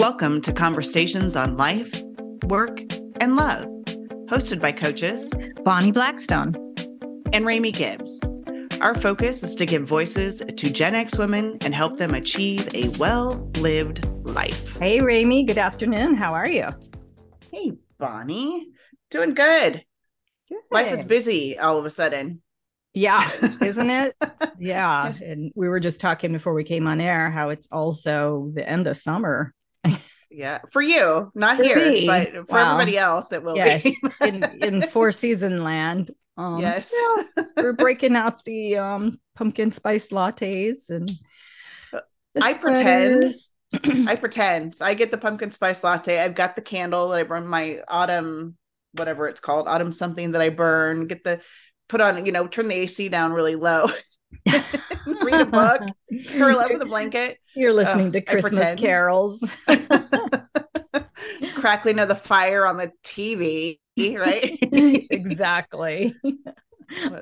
Welcome to Conversations on Life, Work, and Love, hosted by coaches Bonnie Blackstone and Remi Gibbs. Our focus is to give voices to Gen X women and help them achieve a well lived life. Hey, Remi. Good afternoon. How are you? Hey, Bonnie. Doing good. good. Life is busy all of a sudden. Yeah, isn't it? yeah. And we were just talking before we came on air how it's also the end of summer. Yeah, for you, not for here, me. but for well, everybody else, it will yes, be in in four season land. Um, yes, yeah, we're breaking out the um, pumpkin spice lattes and. I pretend. I pretend. I get the pumpkin spice latte. I've got the candle that I burn my autumn, whatever it's called, autumn something that I burn. Get the put on, you know, turn the AC down really low. read a book, curl up with a blanket. You're listening to Christmas carols. Crackling of the fire on the TV, right? exactly.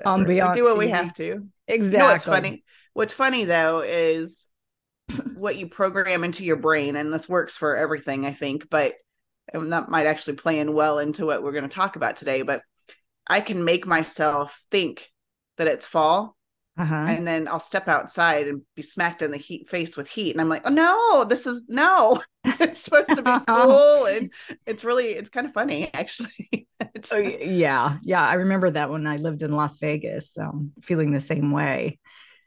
Ambient. We do what TV. we have to. Exactly. You know what's funny? What's funny though is what you program into your brain, and this works for everything, I think, but that might actually play in well into what we're going to talk about today. But I can make myself think that it's fall uh-huh. and then I'll step outside and be smacked in the heat face with heat, and I'm like, oh no, this is no, it's supposed to be cool, and it's really it's kind of funny actually. oh, yeah, yeah, I remember that when I lived in Las Vegas, um, feeling the same way.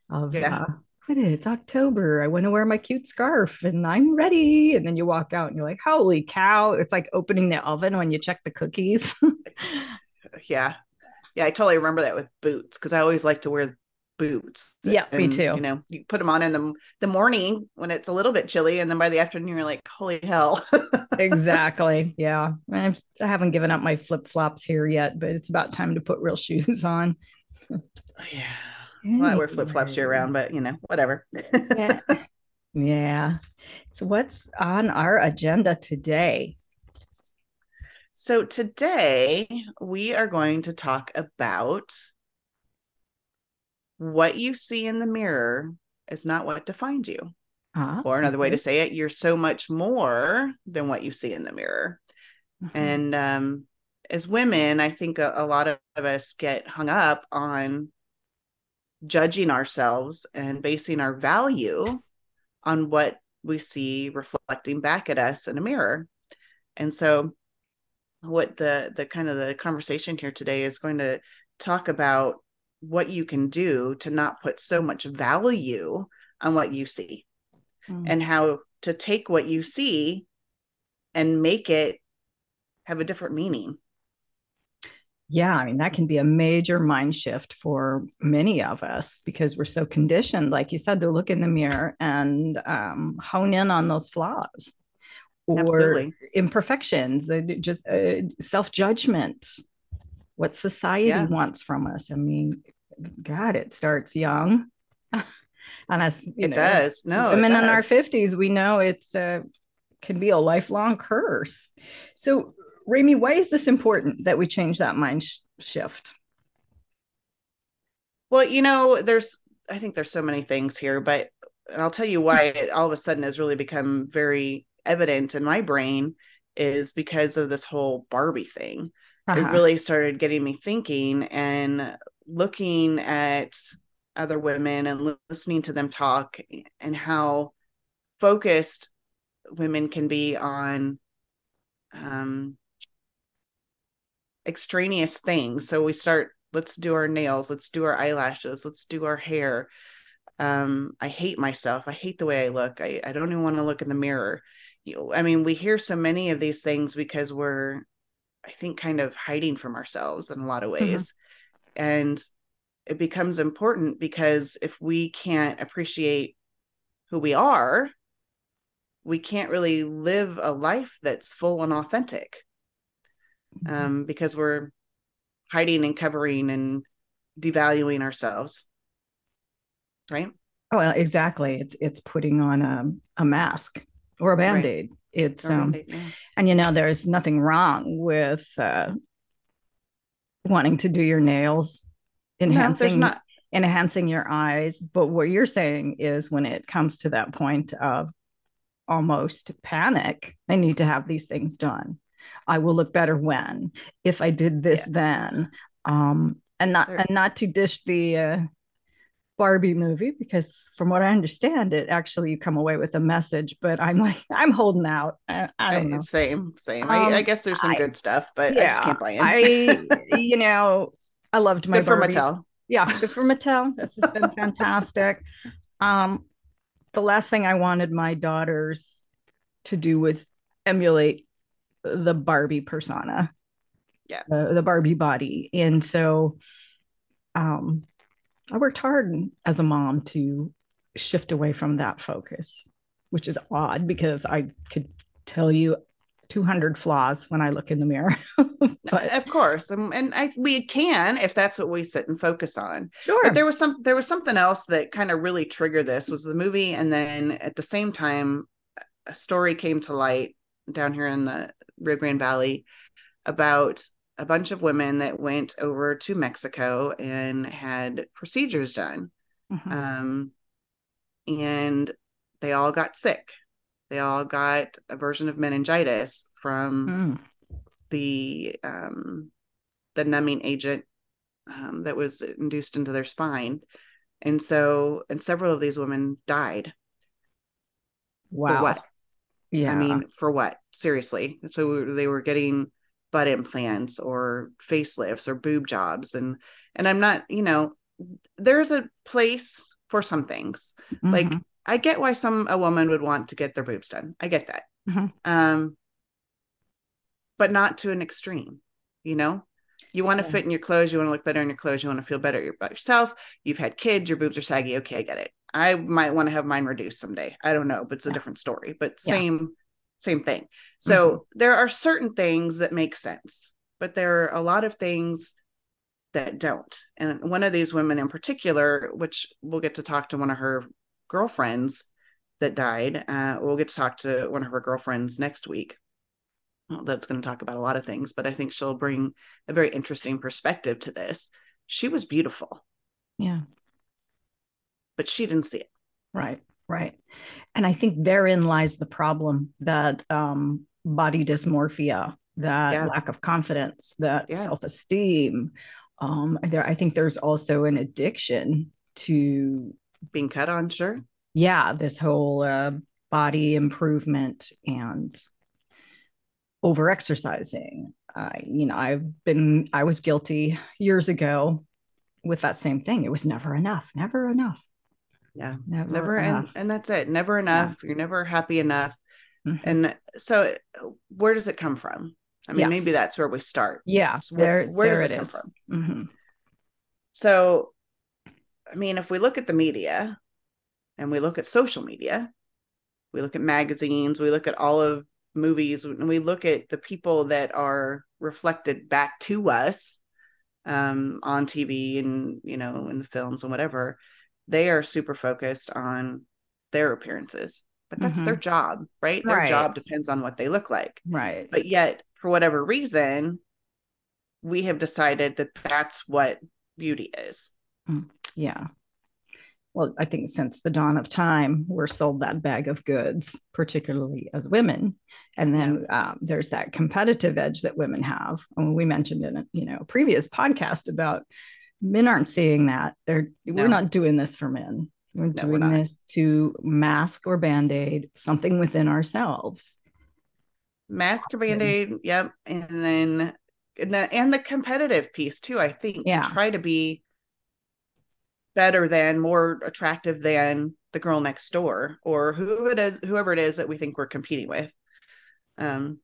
Of yeah. Uh, it's October. I want to wear my cute scarf and I'm ready. And then you walk out and you're like, holy cow. It's like opening the oven when you check the cookies. yeah. Yeah. I totally remember that with boots because I always like to wear boots. Yeah, and, me too. You know, you put them on in the the morning when it's a little bit chilly, and then by the afternoon you're like, holy hell. exactly. Yeah, I'm, I haven't given up my flip flops here yet, but it's about time to put real shoes on. Oh, yeah. Well, I wear flip flops year round, but you know, whatever. yeah. Yeah. So, what's on our agenda today? So, today we are going to talk about what you see in the mirror is not what defines you. Uh-huh. Or another way to say it, you're so much more than what you see in the mirror. Uh-huh. And um, as women, I think a, a lot of us get hung up on judging ourselves and basing our value on what we see reflecting back at us in a mirror. And so what the the kind of the conversation here today is going to talk about what you can do to not put so much value on what you see mm. and how to take what you see and make it have a different meaning. Yeah, I mean, that can be a major mind shift for many of us because we're so conditioned, like you said, to look in the mirror and um, hone in on those flaws or Absolutely. imperfections, just uh, self judgment what society yeah. wants from us. I mean, God, it starts young. and us, it know, does. No, women does. in our 50s, we know it's uh, can be a lifelong curse. So, Remi, why is this important that we change that mind sh- shift? Well, you know, there's, I think there's so many things here, but and I'll tell you why it all of a sudden has really become very evident in my brain is because of this whole Barbie thing uh-huh. it really started getting me thinking and looking at other women and listening to them talk and how focused women can be on um, extraneous things. So we start, let's do our nails, let's do our eyelashes, let's do our hair. Um, I hate myself. I hate the way I look. I, I don't even want to look in the mirror. You, I mean, we hear so many of these things because we're I think, kind of hiding from ourselves in a lot of mm-hmm. ways. And it becomes important because if we can't appreciate who we are, we can't really live a life that's full and authentic mm-hmm. um, because we're hiding and covering and devaluing ourselves. Right? Oh, well, exactly. It's it's putting on a, a mask or a band-aid. Right. It's um, and you know, there's nothing wrong with uh, wanting to do your nails, enhancing no, not. enhancing your eyes. But what you're saying is when it comes to that point of almost panic. I need to have these things done. I will look better when. If I did this yeah. then. Um, and not and not to dish the uh, Barbie movie because from what I understand, it actually you come away with a message. But I'm like, I'm holding out. I, I don't know. Same, same. Um, I, I, guess there's some I, good stuff, but yeah, I just can't buy it. I, you know, I loved my good for Mattel. Yeah, good for Mattel. This has been fantastic. Um, the last thing I wanted my daughters to do was emulate the Barbie persona. Yeah. The, the Barbie body. And so um I worked hard as a mom to shift away from that focus, which is odd because I could tell you 200 flaws when I look in the mirror. but of course, and, and I, we can if that's what we sit and focus on. Sure. But there was some there was something else that kind of really triggered this was the movie, and then at the same time, a story came to light down here in the Rio Grande Valley about a bunch of women that went over to Mexico and had procedures done. Mm-hmm. Um, and they all got sick. They all got a version of meningitis from mm. the um, the numbing agent um, that was induced into their spine. And so, and several of these women died. Wow. For what? Yeah. I mean, for what? Seriously. So they were getting butt implants or facelifts or boob jobs. And and i'm not you know there's a place for some things. Mm-hmm. like i get why some a woman would want to get their boobs done. I get that. Mm-hmm. um but not to an extreme you know? You want to fit in your clothes you want to look better in your clothes you want to feel better about yourself. You've had kids your boobs are saggy. Okay i get it. I might want to have mine reduced someday. I don't know but it's a yeah. different story. But same same thing. So mm-hmm. there are certain things that make sense, but there are a lot of things that don't. And one of these women in particular, which we'll get to talk to one of her girlfriends that died, uh, we'll get to talk to one of her girlfriends next week. that's going to talk about a lot of things, but I think she'll bring a very interesting perspective to this. She was beautiful. Yeah. But she didn't see it. Right. Right. And I think therein lies the problem that um, body dysmorphia, that yeah. lack of confidence, that yeah. self esteem. Um, there, I think there's also an addiction to being cut on, sure. Yeah. This whole uh, body improvement and over exercising. Uh, you know, I've been, I was guilty years ago with that same thing. It was never enough, never enough yeah never, never and, and that's it never enough yeah. you're never happy enough mm-hmm. and so where does it come from i mean yes. maybe that's where we start yeah so where, there, where there does it, it come from mm-hmm. so i mean if we look at the media and we look at social media we look at magazines we look at all of movies and we look at the people that are reflected back to us um, on tv and you know in the films and whatever they are super focused on their appearances but that's mm-hmm. their job right? Their right. job depends on what they look like. Right. But yet for whatever reason we have decided that that's what beauty is. Mm, yeah. Well i think since the dawn of time we're sold that bag of goods particularly as women. And then yeah. um, there's that competitive edge that women have. And we mentioned in a you know previous podcast about men aren't seeing that. They're no. we're not doing this for men. We're no, doing we're this to mask or band-aid something within ourselves. Mask or band-aid, yep. And then and the, and the competitive piece too, I think, yeah. to try to be better than, more attractive than the girl next door or who it is, whoever it is that we think we're competing with. Um,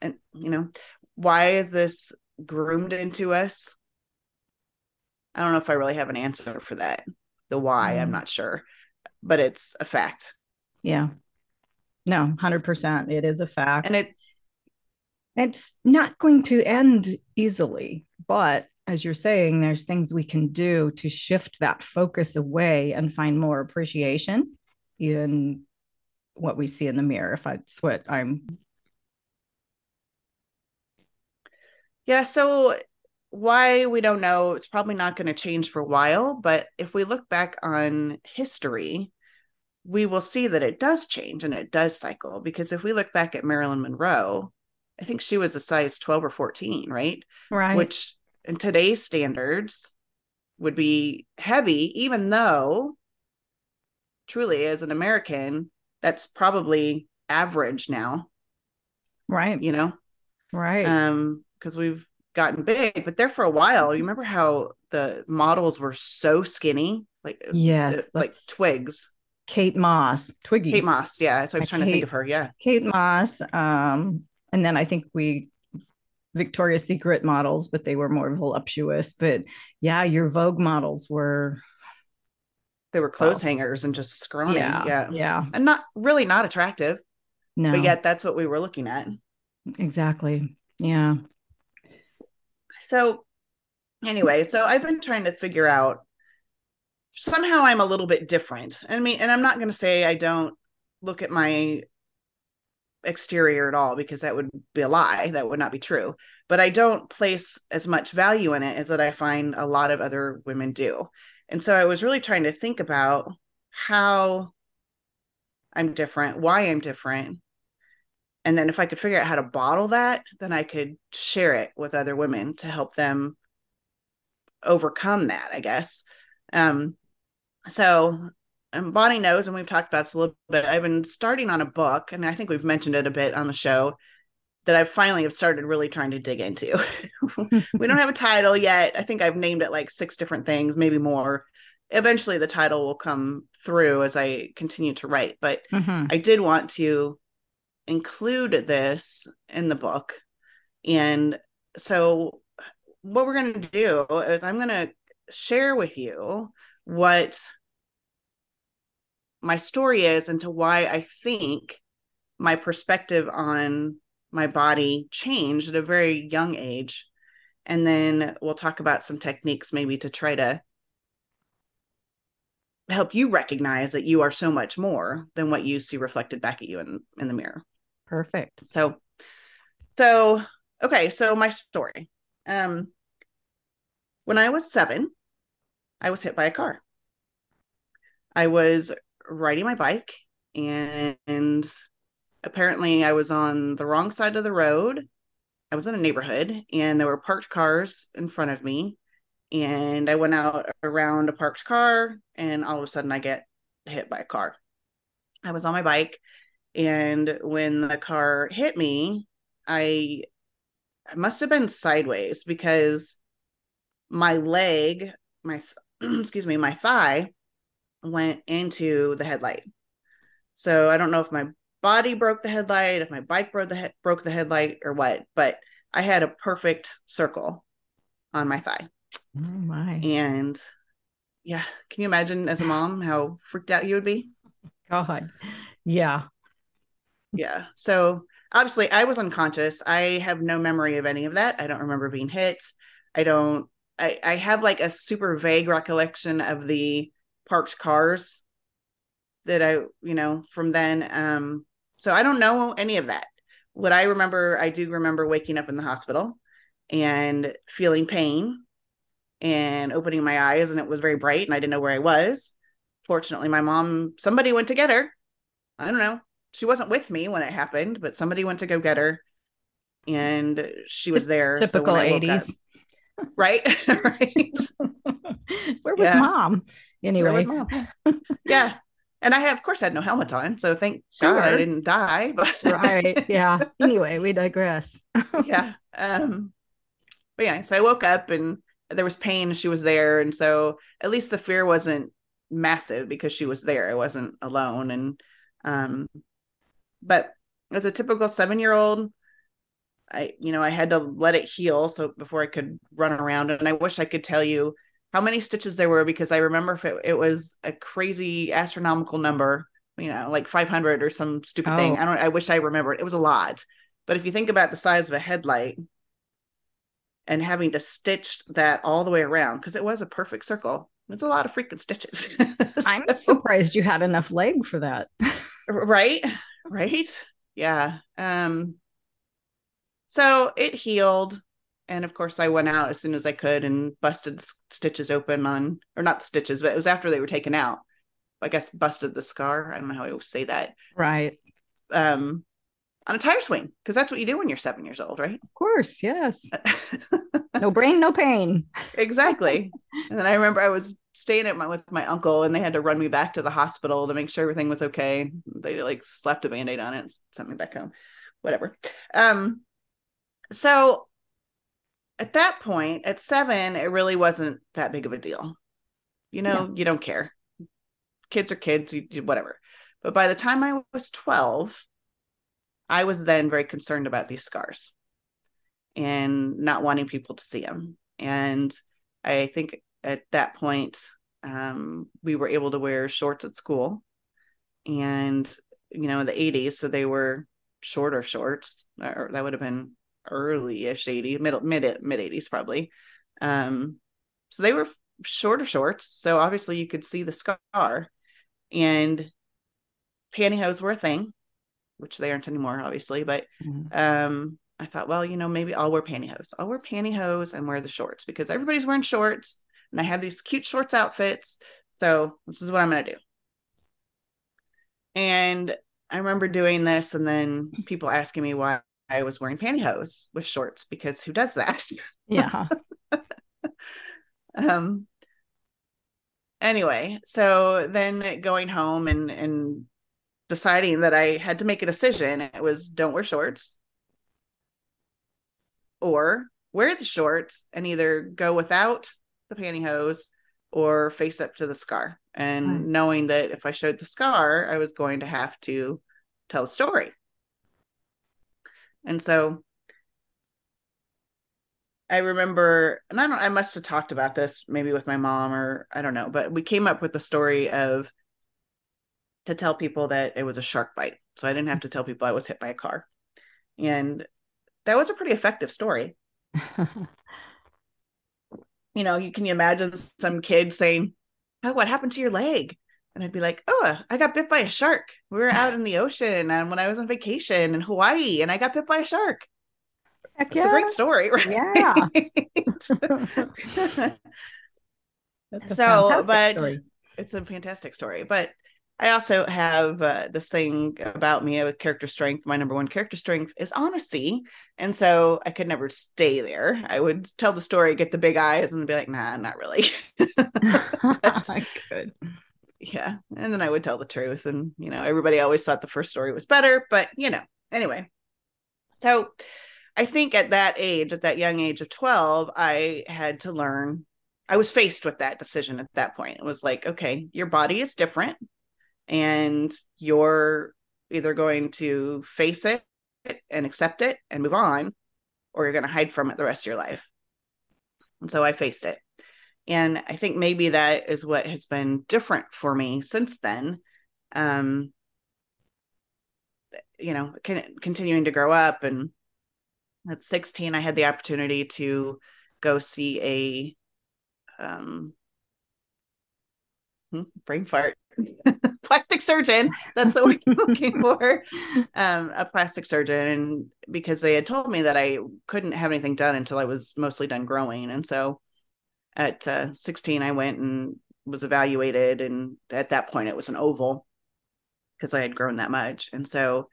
and you know, why is this groomed into us? I don't know if I really have an answer for that. The why. I'm mm-hmm. not sure, but it's a fact. Yeah. No, 100%. It is a fact. And it, it's not going to end easily, but as you're saying, there's things we can do to shift that focus away and find more appreciation in what we see in the mirror. If that's what I'm. Yeah. So why we don't know it's probably not going to change for a while but if we look back on history we will see that it does change and it does cycle because if we look back at Marilyn Monroe, I think she was a size 12 or 14, right? Right. Which in today's standards would be heavy, even though truly as an American, that's probably average now. Right. You know? Right. Um, because we've gotten big, but there for a while, you remember how the models were so skinny? Like yes, uh, like twigs. Kate Moss, Twiggy. Kate Moss, yeah. So I was trying Kate, to think of her. Yeah. Kate Moss. Um, and then I think we Victoria's Secret models, but they were more voluptuous. But yeah, your Vogue models were they were clothes well, hangers and just scrawny. Yeah, yeah. Yeah. And not really not attractive. No. But yet that's what we were looking at. Exactly. Yeah. So anyway, so I've been trying to figure out somehow I'm a little bit different. I mean, and I'm not going to say I don't look at my exterior at all because that would be a lie. That would not be true. But I don't place as much value in it as that I find a lot of other women do. And so I was really trying to think about how I'm different, why I'm different. And then if I could figure out how to bottle that, then I could share it with other women to help them overcome that, I guess. Um, so and Bonnie knows, and we've talked about this a little bit. I've been starting on a book, and I think we've mentioned it a bit on the show that I finally have started really trying to dig into. we don't have a title yet. I think I've named it like six different things, maybe more. Eventually, the title will come through as I continue to write. But mm-hmm. I did want to include this in the book. And so, what we're going to do is I'm going to share with you what my story is and to why I think my perspective on my body changed at a very young age. And then we'll talk about some techniques maybe to try to help you recognize that you are so much more than what you see reflected back at you in, in the mirror. Perfect. So, so, okay. So my story, um, when I was seven, I was hit by a car. I was riding my bike and apparently I was on the wrong side of the road. I was in a neighborhood and there were parked cars in front of me. And I went out around a parked car and all of a sudden I get hit by a car. I was on my bike and when the car hit me, I, I must have been sideways because my leg, my excuse me, my thigh went into the headlight. So I don't know if my body broke the headlight, if my bike broke the he- broke the headlight or what, but I had a perfect circle on my thigh. Oh my. And yeah, can you imagine as a mom how freaked out you would be? God. Yeah. Yeah. So obviously I was unconscious. I have no memory of any of that. I don't remember being hit. I don't I, I have like a super vague recollection of the parked cars that I, you know, from then. Um, so I don't know any of that. What I remember, I do remember waking up in the hospital and feeling pain and opening my eyes, and it was very bright, and I didn't know where I was. Fortunately, my mom, somebody went to get her. I don't know. She wasn't with me when it happened, but somebody went to go get her, and she was there. Typical so 80s. Up, right? right. Where was yeah. mom? Anyway. Was mom? yeah. And I have, of course, had no helmet on. So thank sure. God I didn't die. But right. Yeah. Anyway, we digress. yeah. Um, but yeah, so I woke up and there was pain. She was there. And so at least the fear wasn't massive because she was there. I wasn't alone. And um, but as a typical seven year old, I, you know, I had to let it heal so before I could run around. And I wish I could tell you how many stitches there were because I remember if it, it was a crazy astronomical number, you know, like 500 or some stupid oh. thing. I don't, I wish I remembered. It was a lot. But if you think about the size of a headlight and having to stitch that all the way around, because it was a perfect circle, it's a lot of freaking stitches. so, I'm surprised you had enough leg for that. right? Right? Yeah. Um, so it healed and of course i went out as soon as i could and busted stitches open on or not stitches but it was after they were taken out I guess busted the scar. I don't know how I say that. Right. Um, on a tire swing because that's what you do when you're seven years old, right? Of course, yes. no brain, no pain. exactly. And then I remember I was staying at my with my uncle, and they had to run me back to the hospital to make sure everything was okay. They like slapped a band-aid on it and sent me back home. Whatever. Um, so at that point, at seven, it really wasn't that big of a deal. You know, yeah. you don't care. Kids are kids, you, whatever. But by the time I was 12, I was then very concerned about these scars and not wanting people to see them. And I think at that point, um, we were able to wear shorts at school. And, you know, in the 80s, so they were shorter shorts, or that would have been early-ish 80s, middle mid mid 80s probably. Um, so they were shorter shorts. So obviously you could see the scar. And pantyhose were a thing which they aren't anymore, obviously. But mm-hmm. um, I thought, well, you know, maybe I'll wear pantyhose. I'll wear pantyhose and wear the shorts because everybody's wearing shorts, and I have these cute shorts outfits. So this is what I'm going to do. And I remember doing this, and then people asking me why I was wearing pantyhose with shorts because who does that? Yeah. um. Anyway, so then going home and and deciding that I had to make a decision. It was don't wear shorts or wear the shorts and either go without the pantyhose or face up to the scar. And right. knowing that if I showed the scar, I was going to have to tell a story. And so I remember, and I don't, I must have talked about this maybe with my mom or I don't know, but we came up with the story of to tell people that it was a shark bite. So I didn't have to tell people I was hit by a car. And that was a pretty effective story. you know, you can imagine some kid saying, Oh, what happened to your leg? And I'd be like, Oh, I got bit by a shark. We were out in the ocean and when I was on vacation in Hawaii and I got bit by a shark. Heck it's yeah. a great story, right? Yeah. so, but story. it's a fantastic story. But I also have uh, this thing about me with character strength. My number one character strength is honesty. And so I could never stay there. I would tell the story, get the big eyes, and be like, nah, not really. Good. Yeah. And then I would tell the truth. And, you know, everybody always thought the first story was better. But, you know, anyway. So I think at that age, at that young age of 12, I had to learn. I was faced with that decision at that point. It was like, okay, your body is different and you're either going to face it and accept it and move on or you're going to hide from it the rest of your life. And so i faced it. And i think maybe that is what has been different for me since then. Um you know can, continuing to grow up and at 16 i had the opportunity to go see a um hmm, brain fart plastic surgeon. That's what we're looking for. Um, a plastic surgeon. Because they had told me that I couldn't have anything done until I was mostly done growing. And so at uh, 16, I went and was evaluated. And at that point, it was an oval because I had grown that much. And so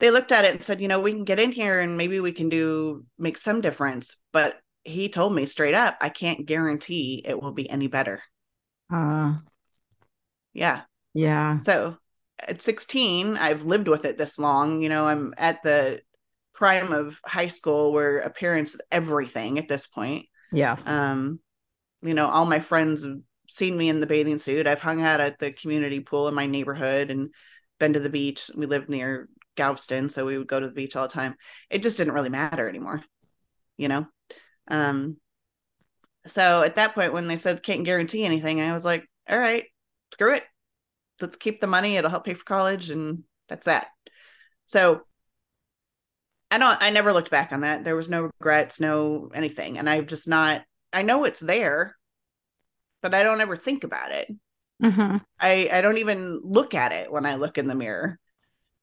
they looked at it and said, you know, we can get in here and maybe we can do make some difference. But he told me straight up, I can't guarantee it will be any better. Uh, yeah. Yeah. So at 16, I've lived with it this long. You know, I'm at the prime of high school where appearance is everything at this point. Yes. Um, you know, all my friends have seen me in the bathing suit. I've hung out at the community pool in my neighborhood and been to the beach. We lived near Galveston, so we would go to the beach all the time. It just didn't really matter anymore, you know? Um, so at that point, when they said can't guarantee anything, I was like, all right, screw it. Let's keep the money. It'll help pay for college. And that's that. So I don't, I never looked back on that. There was no regrets, no anything. And I've just not, I know it's there, but I don't ever think about it. Mm-hmm. I, I don't even look at it when I look in the mirror.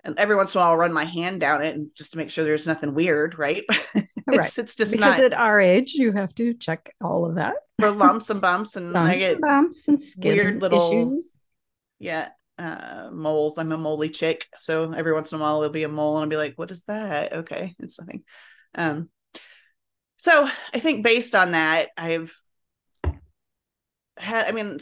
And every once in a while, I'll run my hand down it and just to make sure there's nothing weird, right? it's, right. it's just because not, at our age, you have to check all of that for lumps and bumps, and lumps and bumps and skin weird little issues. Yeah. Uh, moles. I'm a moley chick. So every once in a while there'll be a mole and I'll be like, what is that? Okay. It's nothing. Um, so I think based on that, I've had, I mean,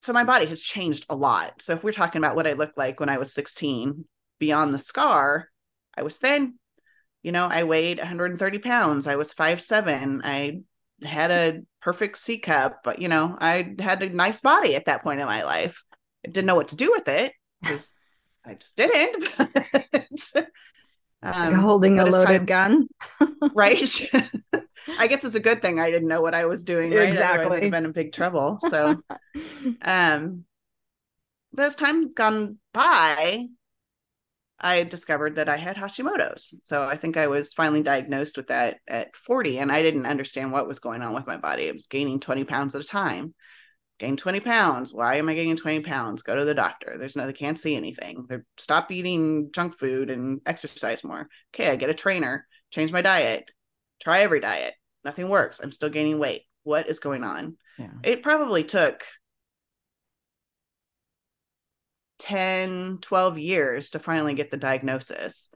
so my body has changed a lot. So if we're talking about what I looked like when I was 16, beyond the scar, I was thin. You know, I weighed 130 pounds. I was five seven. I had a perfect C cup, but you know, I had a nice body at that point in my life. I didn't know what to do with it because I just didn't. um, like holding a loaded time, gun, right? I guess it's a good thing I didn't know what I was doing. Right? Exactly, I'd have been in big trouble. So, um, as time gone by, I discovered that I had Hashimoto's. So I think I was finally diagnosed with that at 40, and I didn't understand what was going on with my body. I was gaining 20 pounds at a time. Gain 20 pounds. Why am I gaining 20 pounds? Go to the doctor. There's no, they can't see anything. They're, stop eating junk food and exercise more. Okay, I get a trainer, change my diet, try every diet. Nothing works. I'm still gaining weight. What is going on? Yeah. It probably took 10, 12 years to finally get the diagnosis,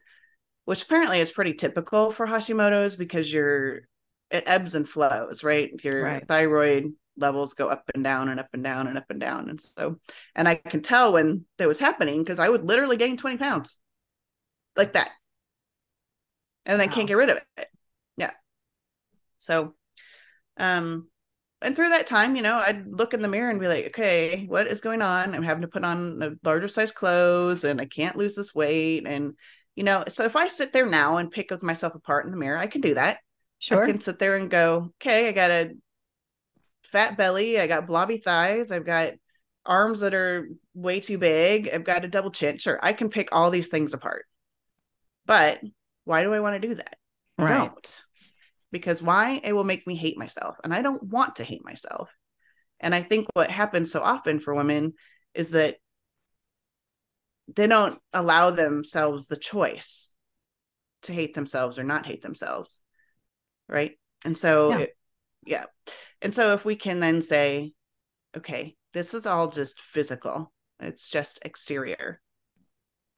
which apparently is pretty typical for Hashimoto's because your it ebbs and flows, right? Your right. thyroid levels go up and down and up and down and up and down. And so, and I can tell when that was happening because I would literally gain 20 pounds like that. And wow. I can't get rid of it. Yeah. So, um, and through that time, you know, I'd look in the mirror and be like, okay, what is going on? I'm having to put on a larger size clothes and I can't lose this weight. And, you know, so if I sit there now and pick myself apart in the mirror, I can do that. Sure. I can sit there and go, okay, I got a fat belly. I got blobby thighs. I've got arms that are way too big. I've got a double chin. Sure. I can pick all these things apart. But why do I want to do that? Right. I don't because why? It will make me hate myself. And I don't want to hate myself. And I think what happens so often for women is that they don't allow themselves the choice to hate themselves or not hate themselves. Right. And so, yeah. It, yeah. And so if we can then say, okay, this is all just physical, it's just exterior.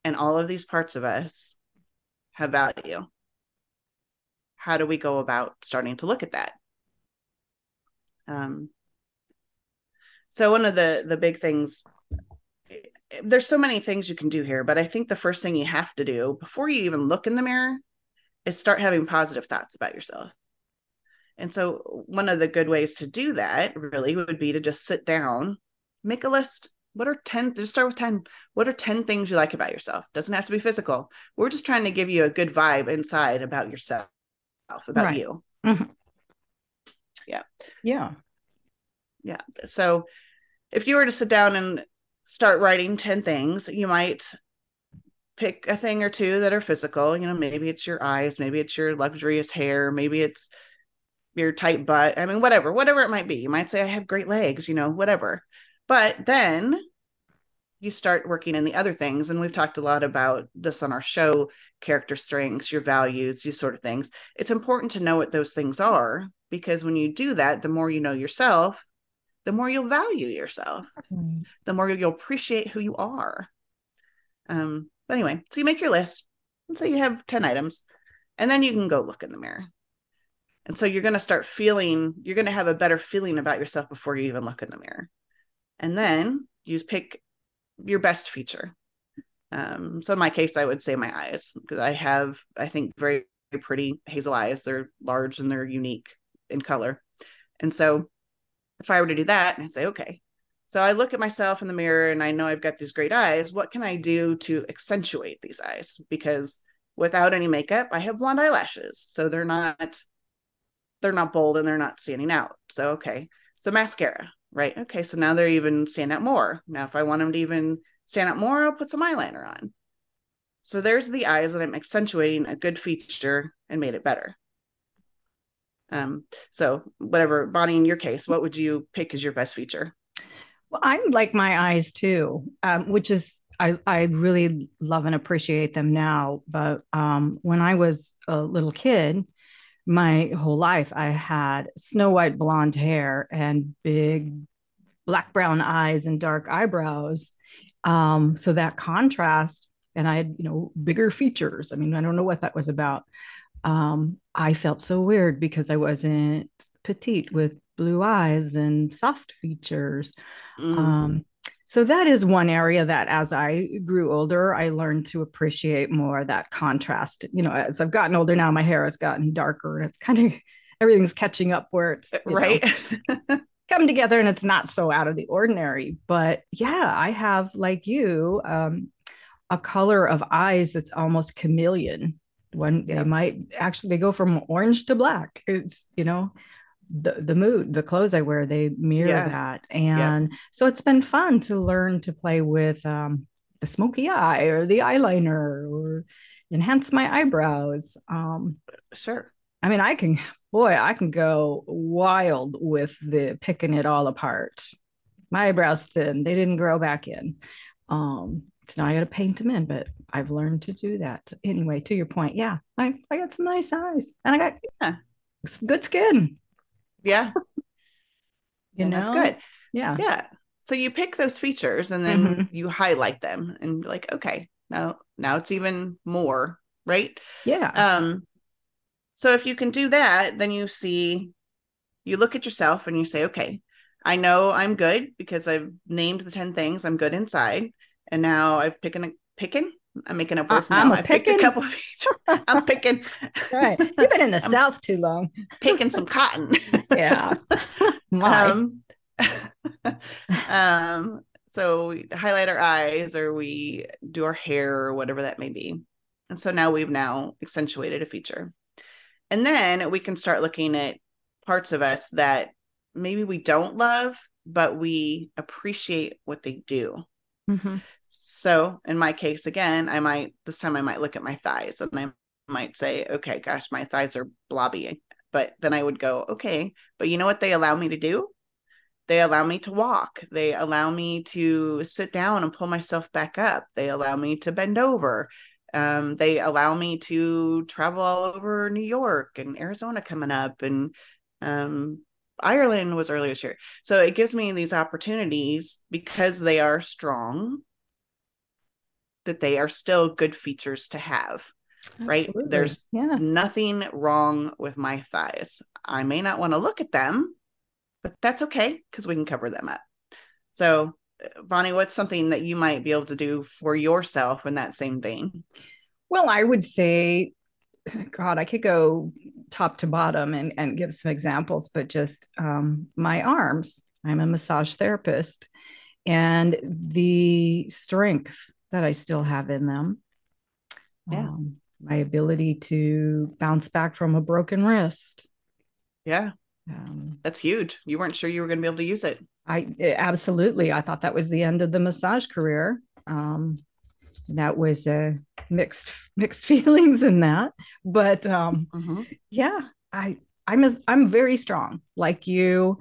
And all of these parts of us have value how do we go about starting to look at that? Um, so one of the the big things there's so many things you can do here but i think the first thing you have to do before you even look in the mirror is start having positive thoughts about yourself. And so one of the good ways to do that really would be to just sit down make a list. What are 10 just start with 10 what are 10 things you like about yourself? Doesn't have to be physical. We're just trying to give you a good vibe inside about yourself about right. you. Mm-hmm. Yeah. Yeah. Yeah. So if you were to sit down and start writing 10 things, you might pick a thing or two that are physical. You know, maybe it's your eyes, maybe it's your luxurious hair, maybe it's your tight butt. I mean, whatever, whatever it might be. You might say, I have great legs, you know, whatever. But then you start working in the other things. And we've talked a lot about this on our show character strengths, your values, these sort of things. It's important to know what those things are because when you do that, the more you know yourself, the more you'll value yourself, mm-hmm. the more you'll appreciate who you are. Um, but anyway, so you make your list. Let's say you have 10 items, and then you can go look in the mirror. And so you're going to start feeling, you're going to have a better feeling about yourself before you even look in the mirror. And then you pick your best feature. Um, so in my case, I would say my eyes because I have, I think, very, very pretty hazel eyes. They're large and they're unique in color. And so if I were to do that, I'd say, okay. So I look at myself in the mirror and I know I've got these great eyes. What can I do to accentuate these eyes? Because without any makeup, I have blonde eyelashes. So they're not they're not bold and they're not standing out. So okay. So mascara right? Okay, so now they're even stand out more. Now, if I want them to even stand out more, I'll put some eyeliner on. So there's the eyes that I'm accentuating a good feature and made it better. Um, so whatever, Bonnie, in your case, what would you pick as your best feature? Well, I like my eyes too, um, which is I, I really love and appreciate them now. But um, when I was a little kid, my whole life I had snow white blonde hair and big black brown eyes and dark eyebrows. Um, so that contrast, and I had, you know, bigger features. I mean, I don't know what that was about. Um, I felt so weird because I wasn't petite with blue eyes and soft features. Mm. Um, so that is one area that as I grew older, I learned to appreciate more that contrast. You know, as I've gotten older now, my hair has gotten darker. It's kind of everything's catching up where it's right. come together and it's not so out of the ordinary. But yeah, I have like you, um, a color of eyes that's almost chameleon. When yeah. they might actually they go from orange to black. It's you know, the the mood the clothes i wear they mirror yeah. that and yeah. so it's been fun to learn to play with um, the smoky eye or the eyeliner or enhance my eyebrows um, sure i mean i can boy i can go wild with the picking it all apart my eyebrows thin they didn't grow back in um so now i gotta paint them in but i've learned to do that anyway to your point yeah i, I got some nice eyes and i got yeah, good skin yeah. you and know, that's good. Yeah. Yeah. So you pick those features and then mm-hmm. you highlight them and like, okay, now now it's even more, right? Yeah. Um so if you can do that, then you see you look at yourself and you say, okay, I know I'm good because I've named the 10 things I'm good inside. And now I've picked a picking I'm making up words uh, now. I picked a couple of features. I'm picking. right. You've been in the South too long. picking some cotton. yeah. Um, um, so we highlight our eyes or we do our hair or whatever that may be. And so now we've now accentuated a feature. And then we can start looking at parts of us that maybe we don't love, but we appreciate what they do. Mm-hmm. So in my case, again, I might this time I might look at my thighs and I might say, okay, gosh, my thighs are blobby. But then I would go, okay, but you know what they allow me to do? They allow me to walk. They allow me to sit down and pull myself back up. They allow me to bend over. Um, they allow me to travel all over New York and Arizona coming up and um, Ireland was earlier this year. So it gives me these opportunities because they are strong that they are still good features to have. Right? There's yeah. nothing wrong with my thighs. I may not want to look at them, but that's okay because we can cover them up. So, Bonnie, what's something that you might be able to do for yourself in that same vein? Well, I would say God, I could go top to bottom and, and give some examples, but just um, my arms. I'm a massage therapist, and the strength that I still have in them. Yeah. Um, my ability to bounce back from a broken wrist. Yeah. Um, That's huge. You weren't sure you were going to be able to use it. I absolutely. I thought that was the end of the massage career. Um, that was a mixed mixed feelings in that but um mm-hmm. yeah i i'm a, i'm very strong like you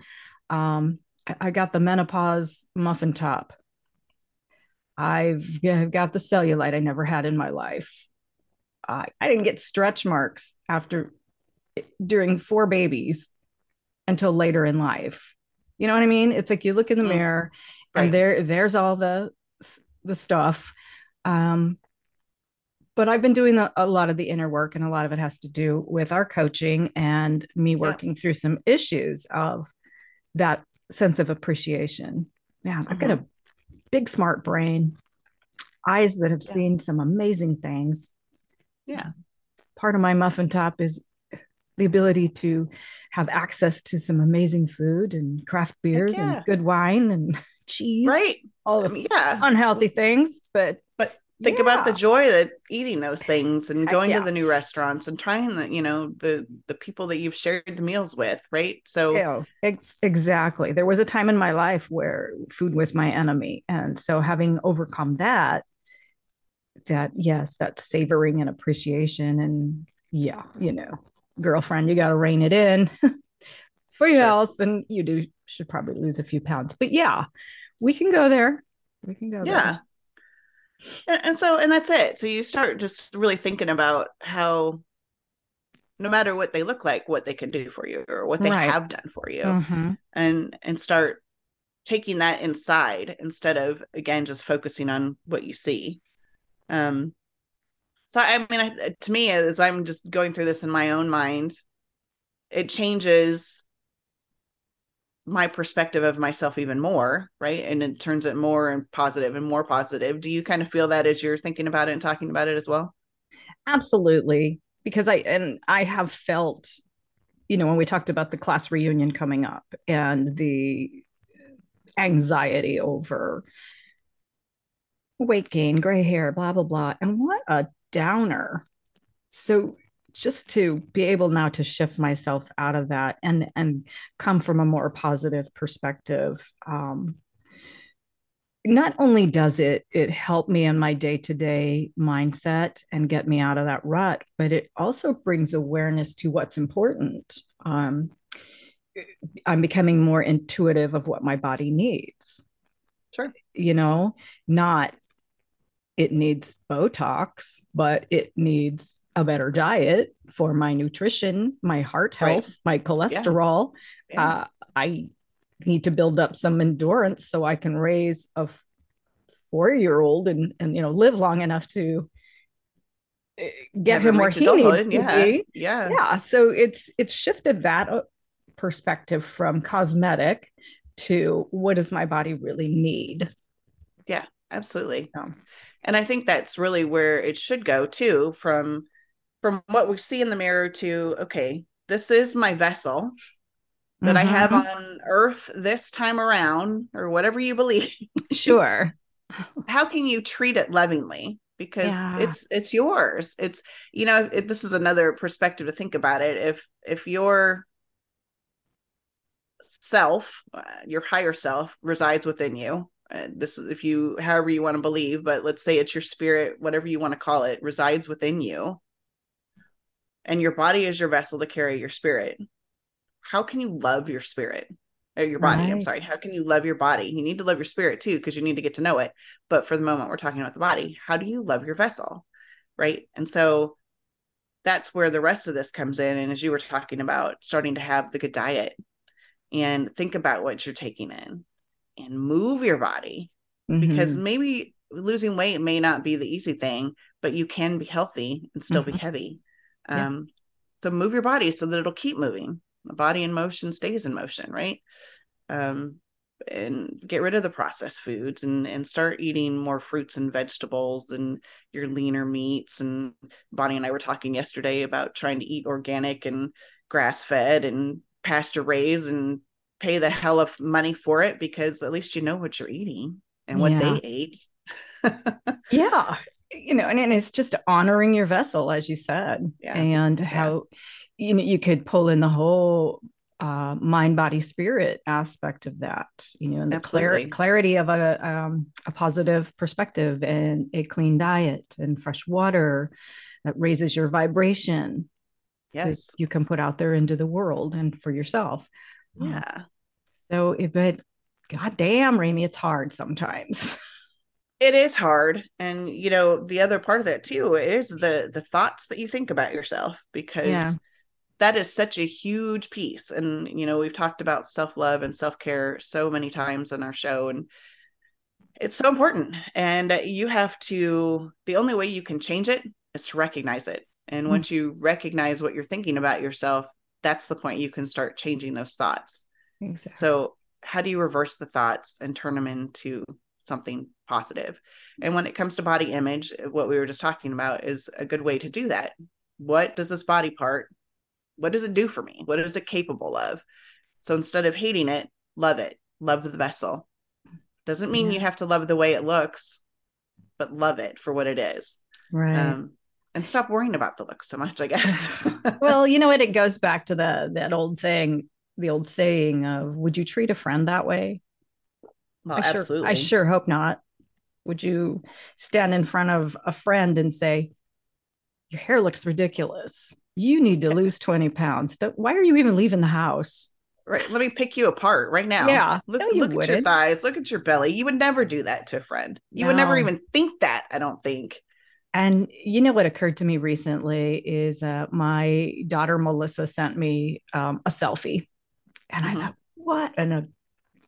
um I, I got the menopause muffin top i've got the cellulite i never had in my life i i didn't get stretch marks after during four babies until later in life you know what i mean it's like you look in the mm-hmm. mirror right. and there there's all the the stuff um, but I've been doing a, a, lot of the inner work, and a lot of it has to do with our coaching and me working yeah. through some issues of that sense of appreciation. Yeah, I've got a mm-hmm. big, smart brain, eyes that have yeah. seen some amazing things. Yeah. Part of my muffin top is the ability to have access to some amazing food and craft beers yeah. and good wine and cheese. Right. All of I mean, yeah. unhealthy things, but but think yeah. about the joy that eating those things and going yeah. to the new restaurants and trying the you know the the people that you've shared the meals with right so yeah, ex- exactly there was a time in my life where food was my enemy and so having overcome that that yes that savoring and appreciation and yeah you know girlfriend you got to rein it in for your sure. health and you do should probably lose a few pounds but yeah we can go there we can go yeah there and, and so and that's it so you start just really thinking about how no matter what they look like what they can do for you or what they right. have done for you mm-hmm. and and start taking that inside instead of again just focusing on what you see um so i mean I, to me as i'm just going through this in my own mind it changes my perspective of myself even more right? And it turns it more and positive and more positive. Do you kind of feel that as you're thinking about it and talking about it as well? Absolutely. Because i and i have felt you know when we talked about the class reunion coming up and the anxiety over weight gain gray hair blah blah blah and what a downer. So just to be able now to shift myself out of that and and come from a more positive perspective um, not only does it it help me in my day-to-day mindset and get me out of that rut but it also brings awareness to what's important. Um, i'm becoming more intuitive of what my body needs. Sure. You know not it needs botox but it needs a better diet for my nutrition, my heart health, right. my cholesterol. Yeah. Yeah. Uh, I need to build up some endurance so I can raise a four year old and, and, you know, live long enough to eh, get him where he needs to yeah. be. Yeah. Yeah. So it's, it's shifted that uh, perspective from cosmetic to what does my body really need? Yeah, absolutely. Yeah. And I think that's really where it should go too from from what we see in the mirror to okay this is my vessel that mm-hmm. i have mm-hmm. on earth this time around or whatever you believe sure how can you treat it lovingly because yeah. it's it's yours it's you know it, this is another perspective to think about it if if your self uh, your higher self resides within you uh, this is if you however you want to believe but let's say it's your spirit whatever you want to call it resides within you. And your body is your vessel to carry your spirit. How can you love your spirit? Or your body right. i'm sorry. How can you love your body? You need to love your spirit too because you need to get to know it. But for the moment we're talking about the body. How do you love your vessel? Right? And so that's where the rest of this comes in. And as you were talking about starting to have the good diet and think about what you're taking in and move your body mm-hmm. because maybe losing weight may not be the easy thing but you can be healthy and still mm-hmm. be heavy um, yeah. So move your body so that it'll keep moving. The body in motion stays in motion, right? Um, and get rid of the processed foods and and start eating more fruits and vegetables and your leaner meats and Bonnie and I were talking yesterday about trying to eat organic and grass fed and pasture raised and pay the hell of money for it because at least you know what you're eating and what yeah. they ate. yeah you know, and, and it's just honoring your vessel, as you said, yeah. and how yeah. you know you could pull in the whole uh, mind, body, spirit aspect of that, you know, and the clar- clarity of a um, a positive perspective and a clean diet and fresh water that raises your vibration. Yes, you can put out there into the world and for yourself. Yeah. So, but God damn, Remi, it's hard sometimes. it is hard and you know the other part of that too is the the thoughts that you think about yourself because yeah. that is such a huge piece and you know we've talked about self-love and self-care so many times on our show and it's so important and you have to the only way you can change it is to recognize it and mm-hmm. once you recognize what you're thinking about yourself that's the point you can start changing those thoughts exactly. so how do you reverse the thoughts and turn them into something positive. And when it comes to body image, what we were just talking about is a good way to do that. What does this body part, what does it do for me? What is it capable of? So instead of hating it, love it. Love the vessel. Doesn't mean yeah. you have to love the way it looks, but love it for what it is. Right. Um, and stop worrying about the look so much, I guess. well, you know what? It goes back to the that old thing, the old saying of would you treat a friend that way? Well, I absolutely. Sure, I sure hope not. Would you stand in front of a friend and say, Your hair looks ridiculous. You need to lose 20 pounds. Why are you even leaving the house? Right. Let me pick you apart right now. Yeah. Look, no, look at your thighs. Look at your belly. You would never do that to a friend. You no. would never even think that, I don't think. And you know what occurred to me recently is uh, my daughter Melissa sent me um, a selfie, and mm-hmm. I thought, what an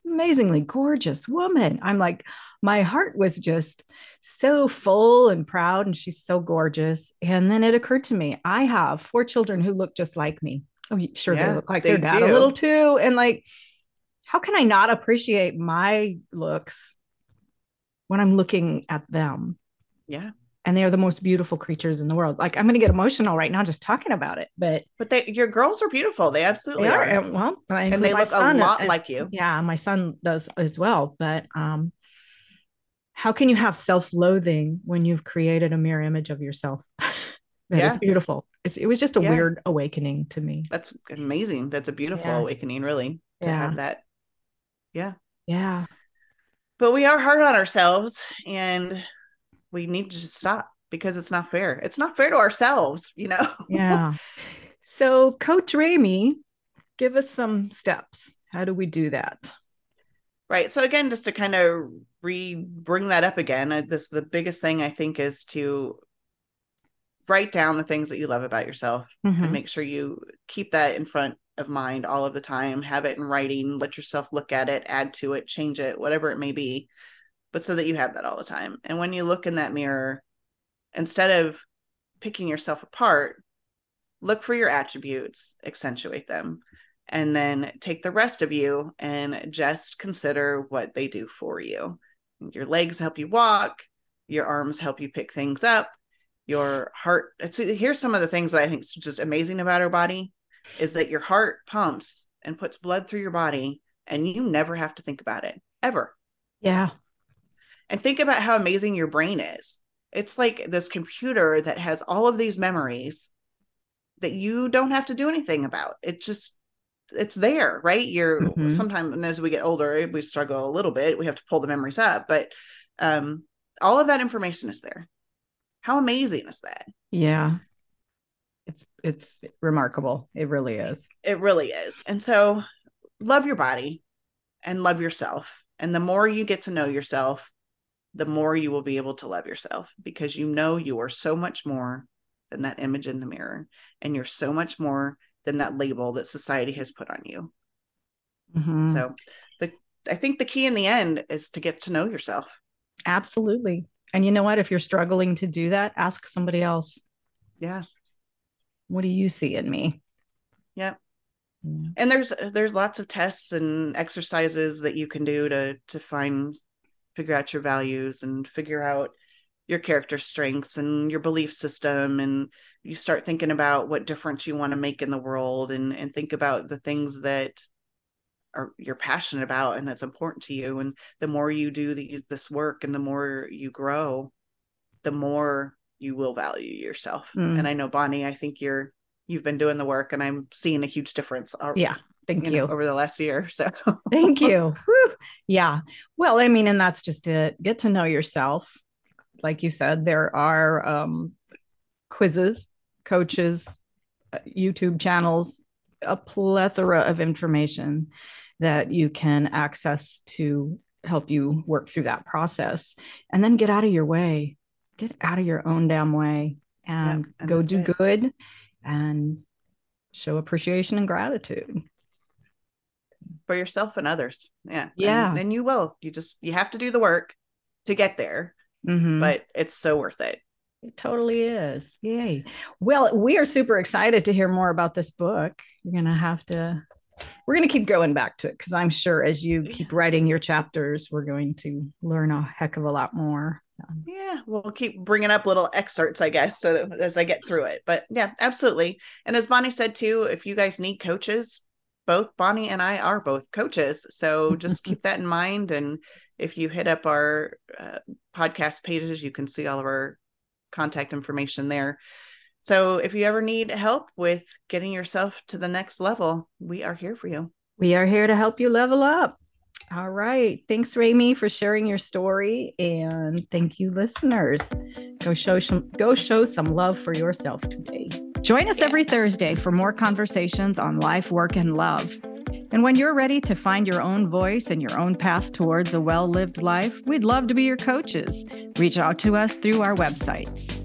amazingly gorgeous woman. I'm like, my heart was just so full and proud, and she's so gorgeous. And then it occurred to me, I have four children who look just like me. Oh, sure, yeah, they look like they their dad do. a little too. And like, how can I not appreciate my looks when I'm looking at them? Yeah and they are the most beautiful creatures in the world. Like I'm going to get emotional right now just talking about it, but but they your girls are beautiful. They absolutely they are. are. And, well, and they look a lot like you. Yeah, my son does as well. But um, how can you have self-loathing when you've created a mirror image of yourself? that yeah. is beautiful. It's, it was just a yeah. weird awakening to me. That's amazing. That's a beautiful yeah. awakening, really, to have that. Yeah. Yeah. But we are hard on ourselves and we need to just stop because it's not fair. It's not fair to ourselves, you know? yeah. So, Coach Remi, give us some steps. How do we do that? Right. So, again, just to kind of re bring that up again, uh, this the biggest thing I think is to write down the things that you love about yourself mm-hmm. and make sure you keep that in front of mind all of the time. Have it in writing, let yourself look at it, add to it, change it, whatever it may be but so that you have that all the time. And when you look in that mirror, instead of picking yourself apart, look for your attributes, accentuate them, and then take the rest of you and just consider what they do for you. Your legs help you walk, your arms help you pick things up, your heart. Here's some of the things that I think is just amazing about our body is that your heart pumps and puts blood through your body, and you never have to think about it ever. Yeah. And think about how amazing your brain is. It's like this computer that has all of these memories that you don't have to do anything about. It just it's there, right? You're mm-hmm. sometimes as we get older, we struggle a little bit. We have to pull the memories up, but um all of that information is there. How amazing is that? Yeah. It's it's remarkable. It really is. It really is. And so love your body and love yourself. And the more you get to know yourself, the more you will be able to love yourself because you know you are so much more than that image in the mirror and you're so much more than that label that society has put on you. Mm-hmm. so the i think the key in the end is to get to know yourself. Absolutely. And you know what? If you're struggling to do that ask somebody else. Yeah. What do you see in me? Yep and there's there's lots of tests and exercises that you can do to to find figure out your values and figure out your character strengths and your belief system and you start thinking about what difference you want to make in the world and and think about the things that are you're passionate about and that's important to you. And the more you do these this work and the more you grow the more you will value yourself. Mm. and i know bonnie i think you're you've been doing the work and i'm seeing a huge difference yeah Thank you. you. Know, over the last year. So thank you. Whew. Yeah. Well, I mean, and that's just it. Get to know yourself. Like you said, there are um, quizzes, coaches, uh, YouTube channels, a plethora of information that you can access to help you work through that process. And then get out of your way, get out of your own damn way and, and go do it. good and show appreciation and gratitude for yourself and others. Yeah. Yeah. And, and you will. You just you have to do the work to get there. Mm-hmm. But it's so worth it. It totally is. Yay. Well, we are super excited to hear more about this book. You're going to have to, we're going to keep going back to it because I'm sure as you keep writing your chapters, we're going to learn a heck of a lot more. Yeah, we'll keep bringing up little excerpts, I guess, so as I get through it. But yeah, absolutely. And as Bonnie said too, if you guys need coaches, both Bonnie and I are both coaches. So just keep that in mind. And if you hit up our uh, podcast pages, you can see all of our contact information there. So if you ever need help with getting yourself to the next level, we are here for you. We are here to help you level up. All right. Thanks, Remi, for sharing your story. And thank you, listeners. Go show some go show some love for yourself today. Join us every Thursday for more conversations on life, work, and love. And when you're ready to find your own voice and your own path towards a well lived life, we'd love to be your coaches. Reach out to us through our websites.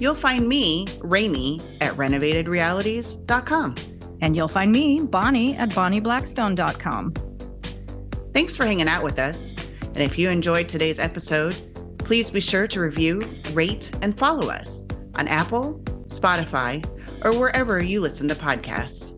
You'll find me, Remi, at renovatedrealities.com. And you'll find me, Bonnie, at bonnieblackstone.com. Thanks for hanging out with us. And if you enjoyed today's episode, please be sure to review, rate, and follow us on Apple, Spotify, or wherever you listen to podcasts.